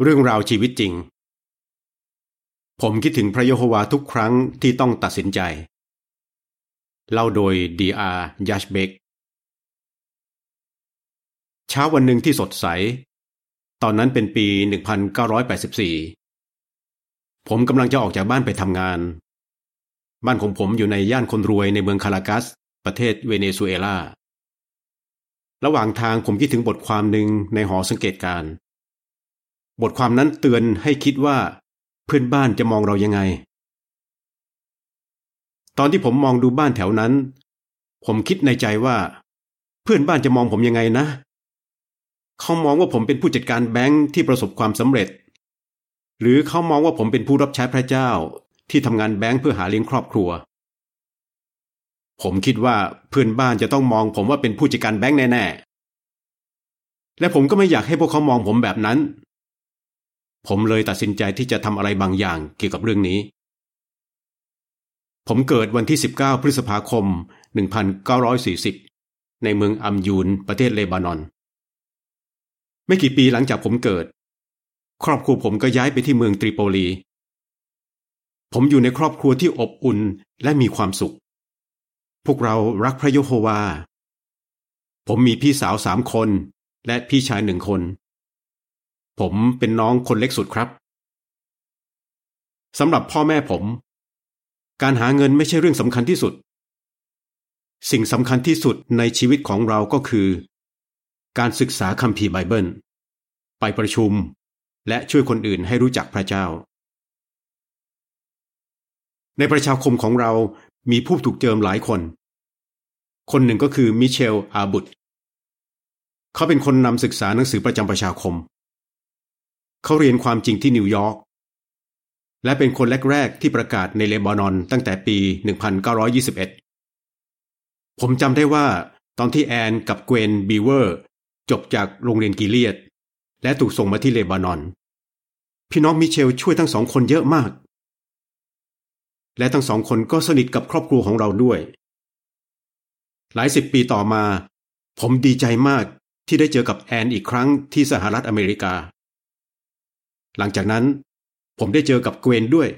เรื่องราวชีวิตจริง ผมคิดถึงพระเยโฮวาทุกครั้งที่ต้องตัดสินใจ เล่าโดยดีอาร์ยัชเบกเช้าวันหนึ่งที่สดใส ตอนนั้นเป็นปี 1984 ผมกำลังจะออกจากบ้านไปทำงาน บ้านของผมอยู่ในย่านคนรวยในเมืองคารากัส ประเทศเวเนซุเอลา ระหว่างทางผมคิดถึงบทความหนึ่งในหอสังเกตการณ์ บทความนั้นเตือนให้คิดว่า เพื่อนบ้านจะมองเรายังไง ตอนที่ผมมองดูบ้านแถวนั้น ผมคิดในใจว่า เพื่อนบ้านจะมองผมยังไงนะ เขามองว่าผมเป็นผู้จัดการแบงค์ที่ประสบความสำเร็จ หรือเขามองว่าผมเป็นผู้รับใช้พระเจ้าที่ทำงานแบงค์เพื่อหาเลี้ยงครอบครัว ผมคิดว่าเพื่อนบ้านจะต้องมองผมว่าเป็นผู้จัดการแบงค์แน่ๆ และผมก็ไม่อยากให้พวกเขามองผมแบบนั้น ผมเลยตัดสินใจที่จะทำอะไรบางอย่างเกี่ยวกับเรื่องนี้ ผมเกิดวันที่ 19 พฤษภาคม 1940 ในเมืองอัมยูน ประเทศเลบานอน ไม่กี่ปีหลังจากผมเกิด ครอบครัวผมก็ย้ายไปที่เมืองตริโปลี ผมอยู่ในครอบครัวที่อบอุ่นและมีความสุข พวกเรารักพระโยโฮวา ผมมีพี่สาวสามคนและพี่ชายหนึ่งคน ผมเป็นน้องคนเล็กสุดครับสำหรับพ่อแม่ผม การหาเงินไม่ใช่เรื่องสำคัญที่สุด สิ่งสำคัญที่สุดในชีวิตของเราก็คือ การศึกษาคัมภีร์ไบเบิล ไปประชุม และช่วยคนอื่นให้รู้จักพระเจ้า ในประชาคมของเรามีผู้ถูกเจิมหลายคน คนหนึ่งก็คือมิเชลอาบุตเขาเป็นคนนำศึกษาหนังสือประจำประชาคม เขาเรียนความจริงที่นิวยอร์กและเป็นคนแรก ๆ ที่ประกาศในเลบานอนตั้งแต่ปี 1921 ผมจำได้ว่า ตอนที่แอนกับเกวนบีเวอร์ จบจากโรงเรียนกิเลียด และถูกส่งมาที่เลบานอน พี่น้องมิเชลช่วยทั้งสองคนเยอะมาก และทั้งสองคนก็สนิทกับครอบครัวของเราด้วย หลายสิบปีต่อมา ผมดีใจมากที่ได้เจอกับแอนอีกครั้งที่สหรัฐอเมริกา หลังจากนั้น ผมได้เจอกับเกวนด้วย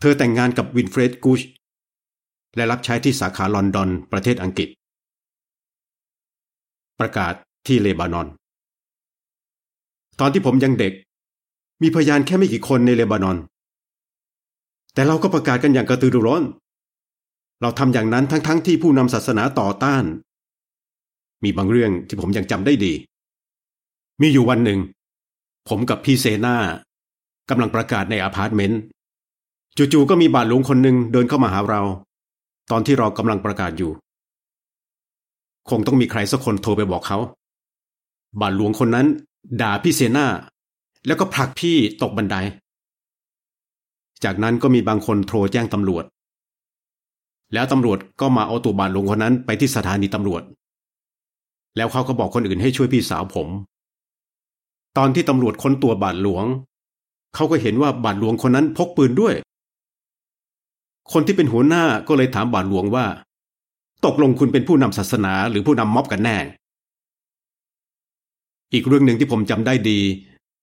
เธอแต่งงานกับวินเฟรดกูชและรับใช้ที่สาขาลอนดอนประเทศอังกฤษ ประกาศที่เลบานอน ตอนที่ผมยังเด็ก มีพยานแค่ไม่กี่คนในเลบานอน แต่เราก็ประกาศกันอย่างกระตือรือร้น เราทำอย่างนั้นทั้งๆทที่ผู้นำศาสนาต่อต้าน มีบางเรื่องที่ผมยังจำได้ดี มีอยู่วันหนึ่ง ผมกับพี่เซนากำลังประกาศในอพาร์ตเมนต์จู่ๆก็มีบาทหลวงคนหนึ่งเดินเข้ามาหาเรา ตอนที่เรากำลังประกาศอยู่ คงต้องมีใครสักคนโทรไปบอกเขา บาทหลวงคนนั้น ด่าพี่เซนาแล้วก็ผลักพี่ตกบันได จากนั้นก็มีบางคนโทรแจ้งตำรวจ แล้วตำรวจก็มาเอาตัวบาทหลวงคนนั้นไปที่สถานีตำรวจ แล้วเขาก็บอกคนอื่นให้ช่วยพี่สาวผม ตอนที่ตำรวจค้นตัวบาทหลวง เขาก็เห็นว่าบาทหลวงคนนั้นพกปืนด้วย คนที่เป็นหัวหน้าก็เลยถามบาทหลวงว่า ตกลงคุณเป็นผู้นำศาสนาหรือผู้นำม็อบกันแน่ อีกเรื่องหนึ่งที่ผมจำได้ดี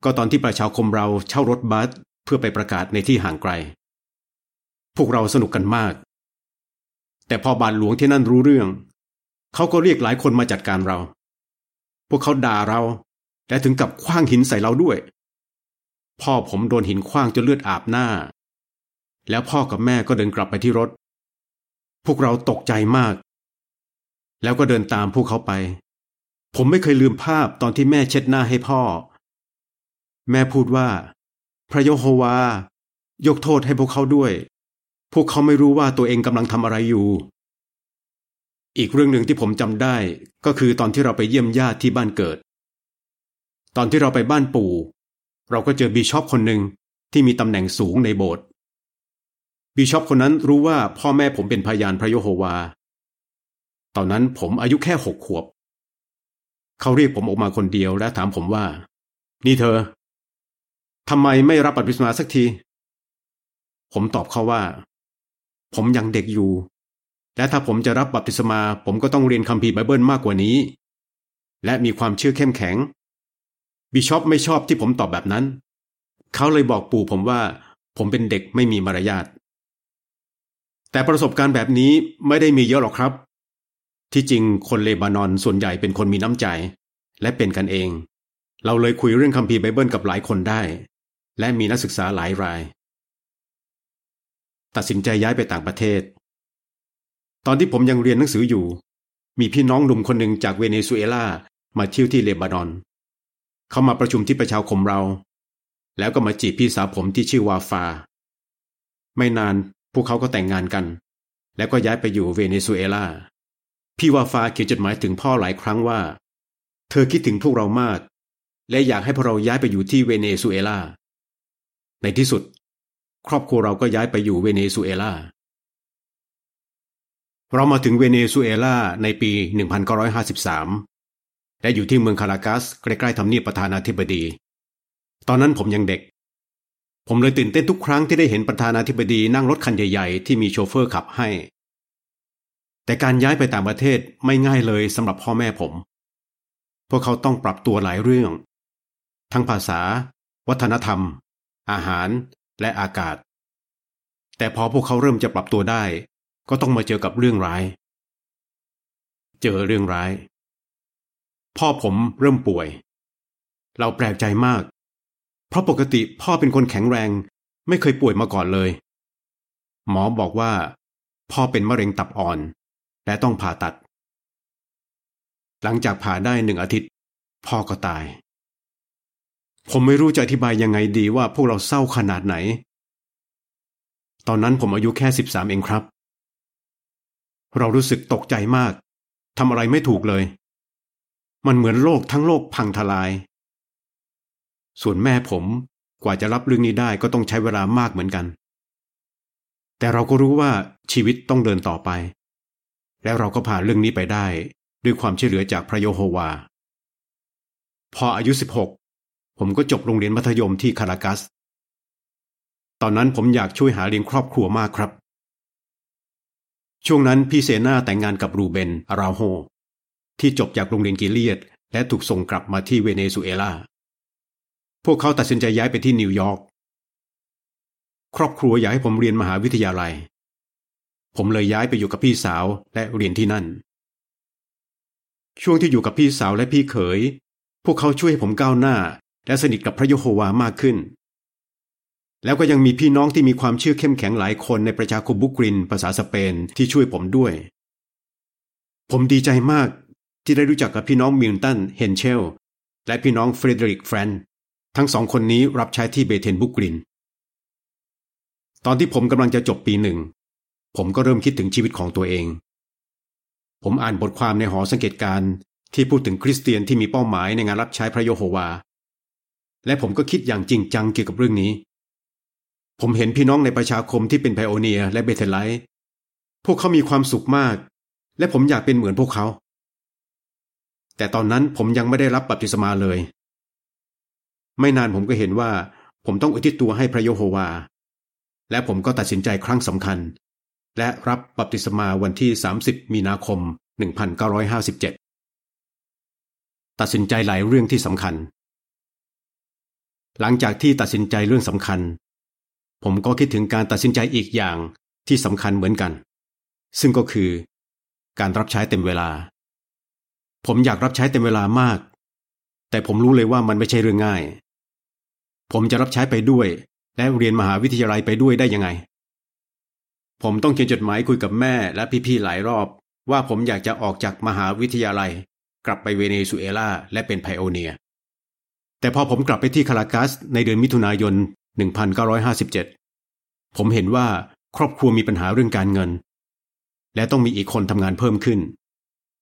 ก็ตอนที่ประชาคมเราเช่ารถบัสเพื่อไปประกาศในที่ห่างไกล พวกเราสนุกกันมาก แต่พอบาทหลวงที่นั่นรู้เรื่อง เขาก็เรียกหลายคนมาจัดการเรา พวกเขาด่าเรา และถึงกับคว้างหินใส่เราด้วย พ่อผมโดนหินคว้างจนเลือดอาบหน้า แล้วพ่อกับแม่ก็เดินกลับไปที่รถ พวกเราตกใจมาก แล้วก็เดินตามพวกเขาไป ผมไม่เคยลืมภาพตอนที่แม่เช็ดหน้าให้พ่อ แม่พูดว่า พระโยโฮวา ยกโทษให้พวกเขาด้วย พวกเขาไม่รู้ว่าตัวเองกำลังทำอะไรอยู่อีกเรื่องหนึ่งที่ผมจำได้ก็คือตอนที่เราไปเยี่ยมญาติที่บ้านเกิด ตอนที่เราไปบ้านปู่ เราก็เจอบีชอปคนหนึ่งที่มีตำแหน่งสูงในโบสถ์บีชอปคนนั้นรู้ว่าพ่อแม่ผมเป็นพยานพระโยโฮวา ตอนนั้นผมอายุแค่หกขวบ เขาเรียกผมออกมาคนเดียวและถามผมว่า นี่เธอทำไมไม่รับบัพติศมาสักที ผมตอบเขาว่า ผมยังเด็กอยู่ และถ้าผมจะรับบัพติศมา ผมก็ต้องเรียนคัมภีร์ไบเบิลมากกว่านี้ และมีความเชื่อเข้มแข็ง บิชอปไม่ชอบที่ผมตอบแบบนั้น เขาเลยบอกปู่ผมว่า ผมเป็นเด็กไม่มีมารยาท แต่ประสบการณ์แบบนี้ไม่ได้มีเยอะหรอกครับ ที่จริงคนเลบานอนส่วนใหญ่เป็นคนมีน้ำใจ และเป็นกันเอง เราเลยคุยเรื่องคัมภีร์ไบเบิลกับหลายคนได้ และมีนักศึกษาหลายราย ตัดสินใจย้ายไปต่างประเทศ ตอนที่ผมยังเรียนหนังสืออยู่ มีพี่น้องหนุ่มคนหนึ่งจากเวเนซุเอลามาเที่ยวที่เลบานอน เขามาประชุมที่ประชาคมเรา แล้วก็มาจีบพี่สาวผมที่ชื่อวาฟา ไม่นานพวกเขาก็แต่งงานกัน แล้วก็ย้ายไปอยู่เวเนซุเอลา พี่วาฟาเขียนจดหมายถึงพ่อหลายครั้งว่า เธอคิดถึงพวกเรามาก และอยากให้พวกเราย้ายไปอยู่ที่เวเนซุเอลา ในที่สุด ครอบครัวเราก็ย้ายไปอยู่เวเนซุเอลา เรามาถึงเวเนซุเอลาในปี 1953 และอยู่ที่เมืองคารากัสใกล้ๆทำเนียบประธานาธิบดี ตอนนั้นผมยังเด็ก ผมเลยตื่นเต้นทุกครั้งที่ได้เห็นประธานาธิบดีนั่งรถคันใหญ่ๆ ที่มีโชเฟอร์ขับให้ แต่การย้ายไปต่างประเทศไม่ง่ายเลยสำหรับพ่อแม่ผม พวกเขาต้องปรับตัวหลายเรื่อง ทั้งภาษา วัฒนธรรม อาหาร และอากาศ แต่พอพวกเขาเริ่มจะปรับตัวได้ ก็ต้องมาเจอกับเรื่องร้าย เจอเรื่องร้าย พ่อผมเริ่มป่วย เราแปลกใจมาก เพราะปกติพ่อเป็นคนแข็งแรง ไม่เคยป่วยมาก่อนเลย หมอบอกว่า พ่อเป็นมะเร็งตับอ่อน และต้องผ่าตัด หลังจากผ่าได้หนึ่งอาทิตย์ พ่อก็ตาย ผมไม่รู้จะอธิบายยังไงดีว่าพวกเราเศร้าขนาดไหน ตอนนั้นผมอายุแค่สิบสามเองครับ เรารู้สึกตกใจมากทำอะไรไม่ถูกเลย มันเหมือนโลกทั้งโลกพังทลาย ส่วนแม่ผมกว่าจะรับเรื่องนี้ได้ก็ต้องใช้เวลามากเหมือนกัน แต่เราก็รู้ว่าชีวิตต้องเดินต่อไป แล้วเราก็ผ่านเรื่องนี้ไปได้ ด้วยความช่วยเหลือจากพระโยโฮวา พออายุ 16 ผมก็จบโรงเรียนมัธยมที่คารากัส ตอนนั้นผมอยากช่วยหาเลี้ยงครอบครัวมากครับ ช่วงนั้นพี่เซนาแต่งงานกับรูเบน อาราโฮ ที่จบจากโรงเรียนกิเลียด และถูกส่งกลับมาที่เวเนซุเอลา พวกเขาตัดสินใจย้ายไปที่นิวยอร์ก ครอบครัวอยากให้ผมเรียนมหาวิทยาลัย ผมเลยย้ายไปอยู่กับพี่สาวและเรียนที่นั่น ช่วงที่อยู่กับพี่สาวและพี่เขย พวกเขาช่วยให้ผมก้าวหน้า และสนิทกับพระยะโฮวามากขึ้น แล้วก็ยังมีพี่น้องที่มีความเชื่อเข้มแข็งหลายคนในประชาคมบรุกลินภาษาสเปนที่ช่วยผมด้วยผมดีใจมาก ที่ได้รู้จักกับพี่น้องมิลตันเฮนเชล และพี่น้องเฟรเดริกแฟรนซ์ทั้งสองคนนี้รับใช้ที่เบเธลบรุกลิน ตอนที่ผมกำลังจะจบปีหนึ่ง ผมก็เริ่มคิดถึงชีวิตของตัวเอง ผมอ่านบทความในหอสังเกตการณ์ที่พูดถึงคริสเตียนที่มีเป้าหมายในงานรับใช้พระยะโฮวา และผมก็คิดอย่างจริงจังเกี่ยวกับเรื่องนี้ ผมเห็นพี่น้องในประชาคมที่เป็นไพโอเนียร์และเบเธไลท์พวกเขามีความสุขมาก และผมอยากเป็นเหมือนพวกเขา แต่ตอนนั้นผมยังไม่ได้รับบัพติศมาเลย ไม่นานผมก็เห็นว่า ผมต้องอุทิศตัวให้พระยะโฮวา และผมก็ตัดสินใจครั้งสำคัญ และรับบัพติศมาวันที่ 30 มีนาคม 1957 ตัดสินใจหลายเรื่องที่สำคัญ หลังจากที่ตัดสินใจเรื่องสำคัญ ผมก็คิดถึงการตัดสินใจอีกอย่างที่สำคัญเหมือนกัน ซึ่งก็คือ การรับใช้เต็มเวลา ผมอยากรับใช้เต็มเวลามาก แต่ผมรู้เลยว่ามันไม่ใช่เรื่องง่าย ผมจะรับใช้ไปด้วย และเรียนมหาวิทยาลัยไปด้วยได้ยังไง ผมต้องเขียนจดหมายคุยกับแม่และพี่ๆหลายรอบ ว่าผมอยากจะออกจากมหาวิทยาลัย กลับไปเวเนซุเอลาและเป็นไพโอเนีย แต่พอผมกลับไปที่คารากัสในเดือนมิถุนายน 1957 ผมเห็นว่าครอบครัวมีปัญหาเรื่องการเงิน และต้องมีอีกคนทำงานเพิ่มขึ้น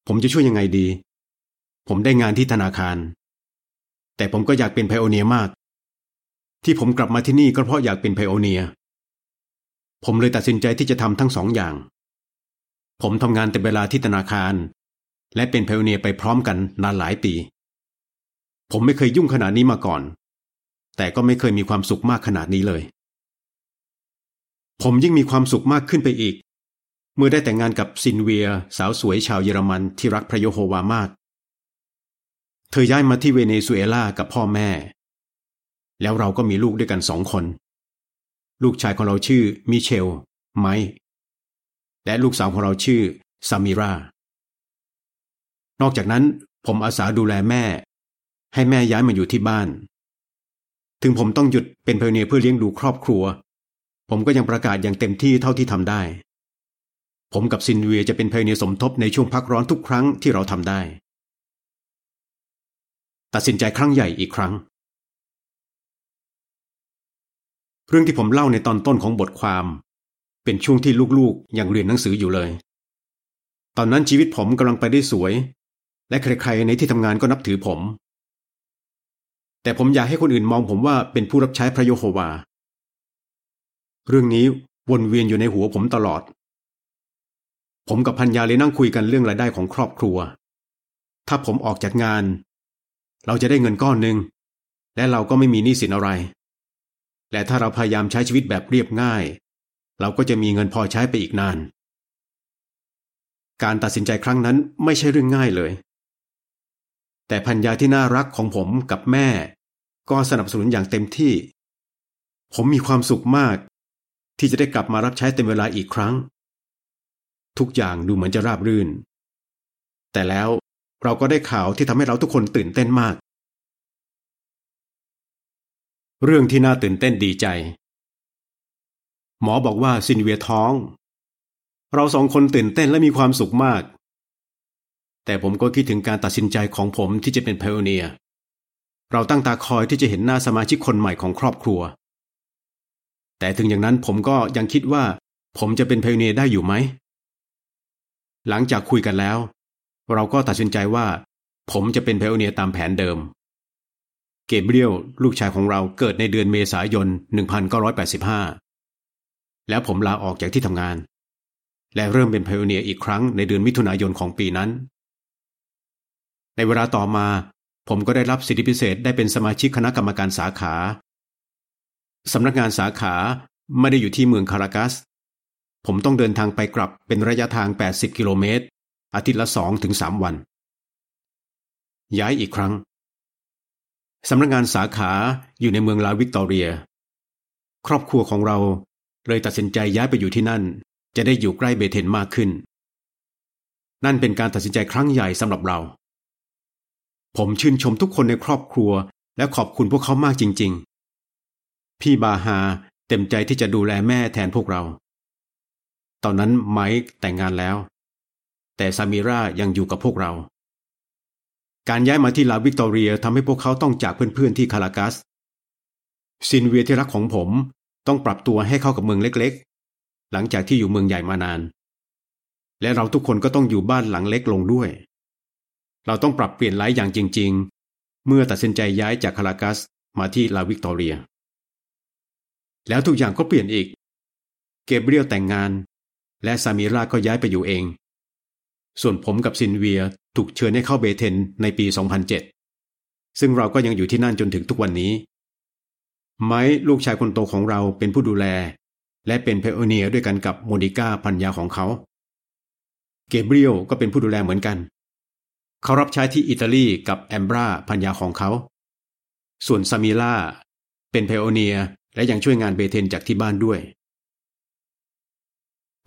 ผมจะช่วยยังไงดี ผมได้งานที่ธนาคาร แต่ผมก็อยากเป็นไพโอเนียมาก ที่ผมกลับมาที่นี่ก็เพราะอยากเป็นไพโอเนีย ผมเลยตัดสินใจที่จะทำทั้งสองอย่าง ผมทำงานแต่เวลาที่ธนาคาร และเป็นไพโอเนียไปพร้อมกันนานหลายปี ผมไม่เคยยุ่งขนาดนี้มาก่อน แต่ก็ไม่เคยมีความสุขมากขนาดนี้เลย ผมยิ่งมีความสุขมากขึ้นไปอีก เมื่อได้แต่งงานกับซินเวีย สาวสวยชาวเยอรมันที่รักพระโยโฮวามาก เธอย้ายมาที่เวเนซุเอลากับพ่อแม่ แล้วเราก็มีลูกด้วยกันสองคน ลูกชายของเราชื่อมิเชล ไมและลูกสาวของเราชื่อซามิรานอกจากนั้นผมอาสาดูแลแม่ ให้แม่ย้ายมาอยู่ที่บ้าน ถึงผมต้องหยุดเป็นไพโอเนียร์เพื่อเลี้ยงดูครอบครัว ผมก็ยังประกาศอย่างเต็มที่เท่าที่ทำได้ ผมกับซินเวียจะเป็นไพโอเนียร์สมทบในช่วงพักร้อนทุกครั้งที่เราทำได้ ตัดสินใจครั้งใหญ่อีกครั้ง เรื่องที่ผมเล่าในตอนต้นของบทความ เป็นช่วงที่ลูกๆยังเรียนหนังสืออยู่เลย ตอนนั้นชีวิตผมกำลังไปได้สวย และใครๆในที่ทำงานก็นับถือผม แต่ผมอยากให้คนอื่นมองผมว่าเป็นผู้รับใช้พระโยโฮวา เรื่องนี้วนเวียนอยู่ในหัวผมตลอด ผมกับพัญญาเลยนั่งคุยกันเรื่องรายได้ของครอบครัว ถ้าผมออกจากงาน เราจะได้เงินก้อนหนึ่งและเราก็ไม่มีหนี้สินอะไร และถ้าเราพยายามใช้ชีวิตแบบเรียบง่าย เราก็จะมีเงินพอใช้ไปอีกนาน การตัดสินใจครั้งนั้นไม่ใช่เรื่องง่ายเลย แต่พัญญาที่น่ารักของผมกับแม่ ก็สนับสนุนอย่างเต็มที่ ผมมีความสุขมาก ที่จะได้กลับมารับใช้เต็มเวลาอีกครั้ง ทุกอย่างดูเหมือนจะราบรื่น แต่แล้ว เราก็ได้ข่าวที่ทำให้เราทุกคนตื่นเต้นมาก เรื่องที่น่าตื่นเต้นดีใจ หมอบอกว่าซินเวียท้อง เราสองคนตื่นเต้นและมีความสุขมาก แต่ผมก็คิดถึงการตัดสินใจของผมที่จะเป็นพโอเนีย เราตั้งตาคอยที่จะเห็นหน้าสมาชิกคนใหม่ของครอบครัว แต่ถึงอย่างนั้นผมก็ยังคิดว่า ผมจะเป็นพโอเนียได้อยู่ไหมหลังจากคุยกันแล้ว เราก็ตัดสินใจว่า ผมจะเป็นพโอเนียตามแผนเดิม เกเบรียลลูกชายของเราเกิดในเดือนเมษายน 1985 แล้วผมลาออกจากที่ทำงาน และเริ่มเป็นพโอเนียอีกครั้งในเดือนมิถุนายนของปีนั้น ในเวลาต่อมาผมก็ได้รับสิทธิพิเศษได้เป็นสมาชิกคณะกรรมการสาขา สำนักงานสาขาไม่ได้อยู่ที่เมืองคารากัส ผมต้องเดินทางไปกลับเป็นระยะทาง 80 กิโลเมตร อาทิตย์ละ2ถึง3วัน ย้ายอีกครั้งสำนักงานสาขาอยู่ในเมืองลาวิกตอเรีย ครอบครัวของเราเลยตัดสินใจย้ายไปอยู่ที่นั่น จะได้อยู่ใกล้เบเทนมากขึ้น นั่นเป็นการตัดสินใจครั้งใหญ่สำหรับเรา ผมชื่นชมทุกคนในครอบครัวและขอบคุณพวกเขามากจริง ๆ พี่บาฮาเต็มใจที่จะดูแลแม่แทนพวกเรา ตอนนั้นไมค์แต่งงานแล้ว แต่ซามิรายังอยู่กับพวกเรา การย้ายมาที่ลาวิกตอเรียทำให้พวกเขาต้องจากเพื่อนๆที่คารากัส ซินเวียที่รักของผมต้องปรับตัวให้เข้ากับเมืองเล็กๆ หลังจากที่อยู่เมืองใหญ่มานาน และเราทุกคนก็ต้องอยู่บ้านหลังเล็กลงด้วย เราต้องปรับเปลี่ยนหลายอย่างจริง ๆ เมื่อตัดสินใจย้ายจากคารากัสมาที่ลาวิกตอเรีย แล้วทุกอย่างก็เปลี่ยนอีก เกเบรียลแต่งงาน และซามิราก็ย้ายไปอยู่เอง ส่วนผมกับซินเวียถูกเชิญให้เข้าเบเธลในปี 2007 ซึ่งเราก็ยังอยู่ที่นั่นจนถึงทุกวันนี้ ไมค์ลูกชายคนโตของเราเป็นผู้ดูแล และเป็นเพโอเนียด้วยกันกับโมนิก้าพันยาของเขา เกเบรียลก็เป็นผู้ดูแลเหมือนกัน เขารับใช้ที่อิตาลีกับแอมบราพัญญาของเขา ส่วนซามิล่าเป็นเพโอเนียและยังช่วยงานเบเทนจากที่บ้านด้วย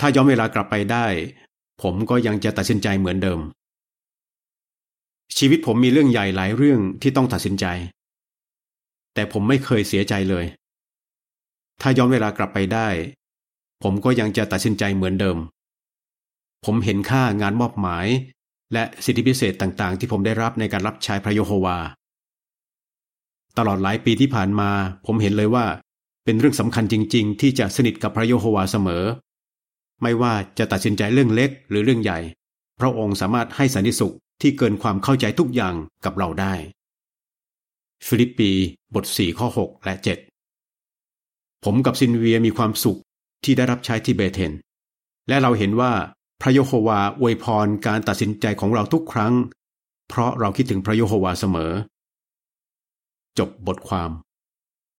ถ้าย้อนเวลากลับไปได้ ผมก็ยังจะตัดสินใจเหมือนเดิม ชีวิตผมมีเรื่องใหญ่หลายเรื่องที่ต้องตัดสินใจ แต่ผมไม่เคยเสียใจเลย ถ้าย้อนเวลากลับไปได้ ผมก็ยังจะตัดสินใจเหมือนเดิม ผมเห็นค่างานมอบหมาย และสิทธิพิเศษต่างๆ ที่ผมได้รับในการรับใช้พระโยโฮวา ตลอดหลายปีที่ผ่านมา ผมเห็นเลยว่า เป็นเรื่องสำคัญจริง ๆ ที่จะสนิทกับพระโยโฮวาเสมอ ไม่ว่าจะตัดสินใจเรื่องเล็กหรือเรื่องใหญ่ พระองค์สามารถให้สันติสุขที่เกินความเข้าใจทุกอย่างกับเราได้ ฟิลิปปีบท 4 ข้อ 6 และ 7 ผมกับซินเวียมีความสุขที่ได้รับใช้ที่เบเทน และเราเห็นว่าพระโยโฮวาอวยพรการตัดสินใจของเราทุกครั้ง เพราะเราคิดถึงพระโยโฮวาเสมอ จบบทความ